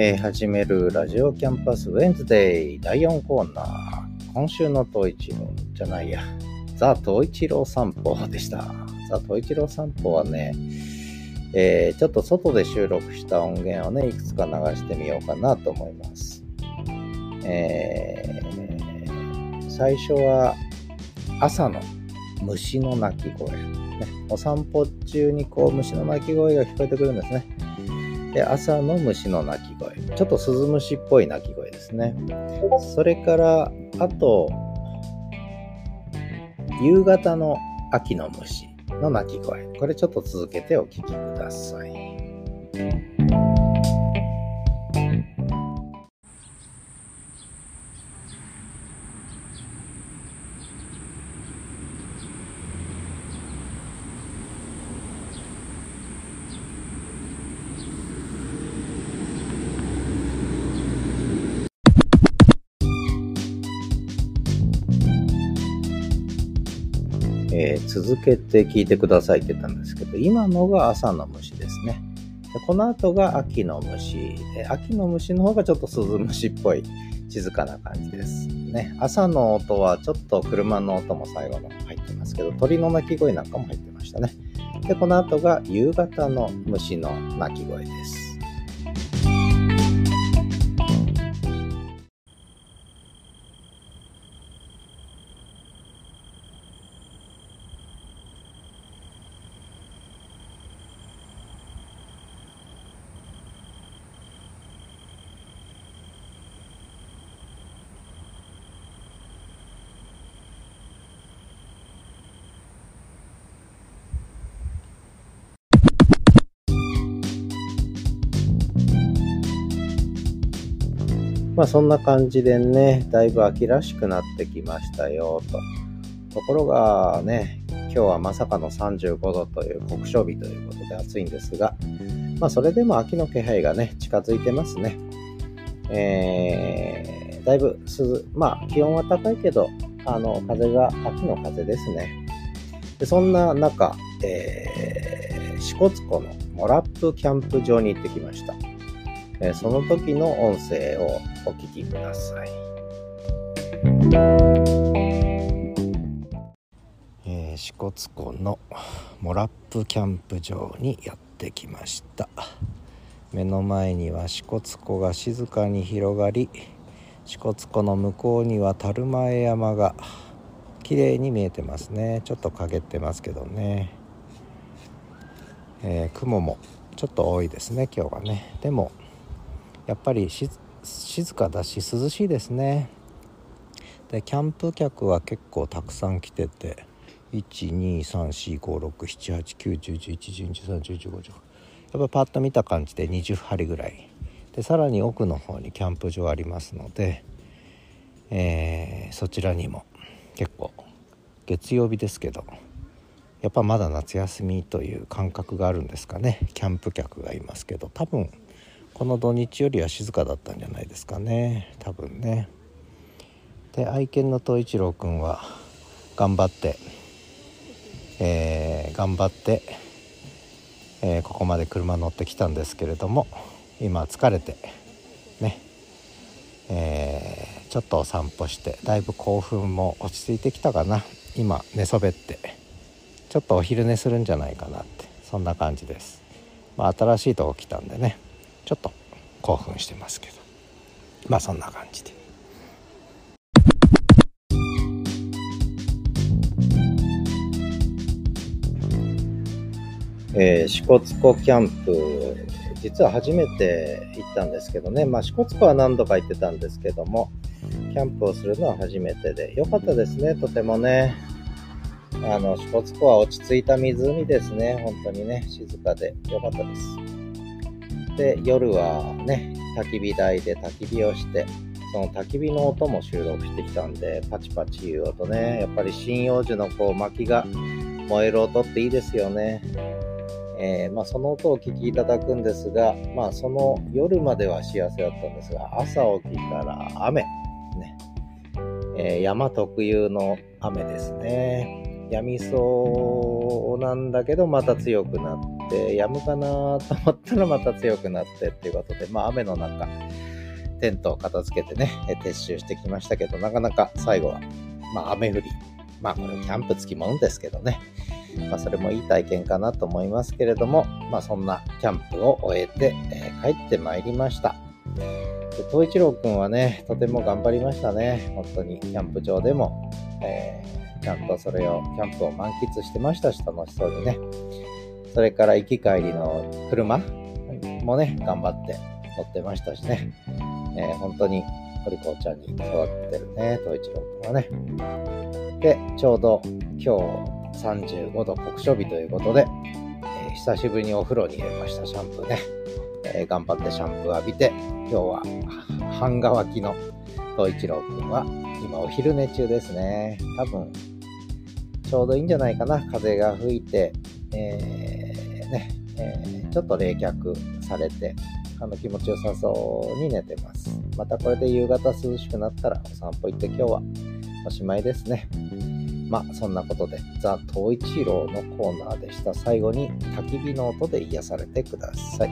えー、始めるラジオキャンパスウェンズデイ第4コーナー。今週の東一郎じゃないや。ザ・東一郎散歩でした。ザ・東一郎散歩はね、えー、ちょっと外で収録した音源をね、いくつか流してみようかなと思います。えー、最初は朝の虫の鳴き声。お散歩中にこう虫の鳴き声が聞こえてくるんですね。で、朝の虫の鳴き声。ちょっと鈴虫っぽい鳴き声ですね。それから、あと、夕方の秋の虫の鳴き声。これちょっと続けてお聴きください。えー、続けて聞いてくださいって言ったんですけど、今のが朝の虫ですね。でこの後が秋の虫で、秋の虫の方がちょっとスズムシっぽい静かな感じです。ね、朝の音はちょっと車の音も最後の入ってますけど、鳥の鳴き声なんかも入ってましたね。で、この後が夕方の虫の鳴き声です。まあそんな感じでね、だいぶ秋らしくなってきましたよと。ところがね、今日はまさかの35度という酷暑日ということで暑いんですが、まあそれでも秋の気配がね、近づいてますね。えー、だいぶ涼、まあ気温は高いけど、あの、風が秋の風ですね。でそんな中、えー、支笏湖のモラップキャンプ場に行ってきました。えその時の音声をお聞きください。えー、支笏湖のモラップキャンプ場にやってきました。目の前には支笏湖が静かに広がり支笏湖の向こうには樽前山が綺麗に見えてますね。ちょっと陰ってますけどね、えー、雲もちょっと多いですね今日はね。でもやっぱり静かだし涼しいですね。でキャンプ客は結構たくさん来てて12345678910111213141516やっぱパッと見た感じで20針ぐらいでさらに奥の方にキャンプ場ありますので、えー、そちらにも結構月曜日ですけどやっぱまだ夏休みという感覚があるんですかねキャンプ客がいますけど多分この土日よりは静かだったんじゃないですかね。多分ね。で愛犬の東一郎くんは頑張って、えー、頑張って、えー、ここまで車乗ってきたんですけれども今疲れてね。えー、ちょっとお散歩してだいぶ興奮も落ち着いてきたかな。今寝そべってちょっとお昼寝するんじゃないかなって。そんな感じです。まあ新しいとこ来たんでね。ちょっと興奮してますけど。まあそんな感じで。えー、支笏湖キャンプ実は初めて行ったんですけどね、まあ、支笏湖は何度か行ってたんですけどもキャンプをするのは初めてで良かったですねとてもね。あの支笏湖は落ち着いた湖ですね。本当にね静かで良かったです。で、夜はね、焚き火台で焚き火をして、その焚き火の音も収録してきたんで、パチパチいう音ね、やっぱり針葉樹のこう薪が燃える音っていいですよね。えー、まあ、その音をお聞きいただくんですが、まあ、その夜までは幸せだったんですが、朝起きたら雨。ね。えー、山特有の雨ですね。やみそうなんだけど、また強くなっ、て、やむかなと思ったらまた強くなってっていうことで、まあ雨の中、テントを片付けてね、撤収してきましたけど、なかなか最後は、まあ雨降り。まあこれキャンプつきもんですけどね。まあそれもいい体験かなと思いますけれども、まあそんなキャンプを終えて、えー、帰ってまいりました。で東一郎くんはね、とても頑張りましたね。本当にキャンプ場でも、えー、ちゃんとそれを、キャンプを満喫してましたし、楽しそうにね。それから行き帰りの車もね、頑張って乗ってましたしね。えー、本当にお利口ちゃんに育ってるね、東一郎くんはね。で、ちょうど今日35度酷暑日ということで、えー、久しぶりにお風呂に入れました、シャンプーね。えー、頑張ってシャンプー浴びて、今日は半乾きの東一郎くんは今お昼寝中ですね。多分、ちょうどいいんじゃないかな。風が吹いて、えー、ね、えー、ちょっと冷却されて、あの気持ちよさそうに寝てます。またこれで夕方涼しくなったらお散歩行って今日はおしまいですね。まあそんなことでザ・東一郎のコーナーでした。最後に焚き火の音で癒されてください。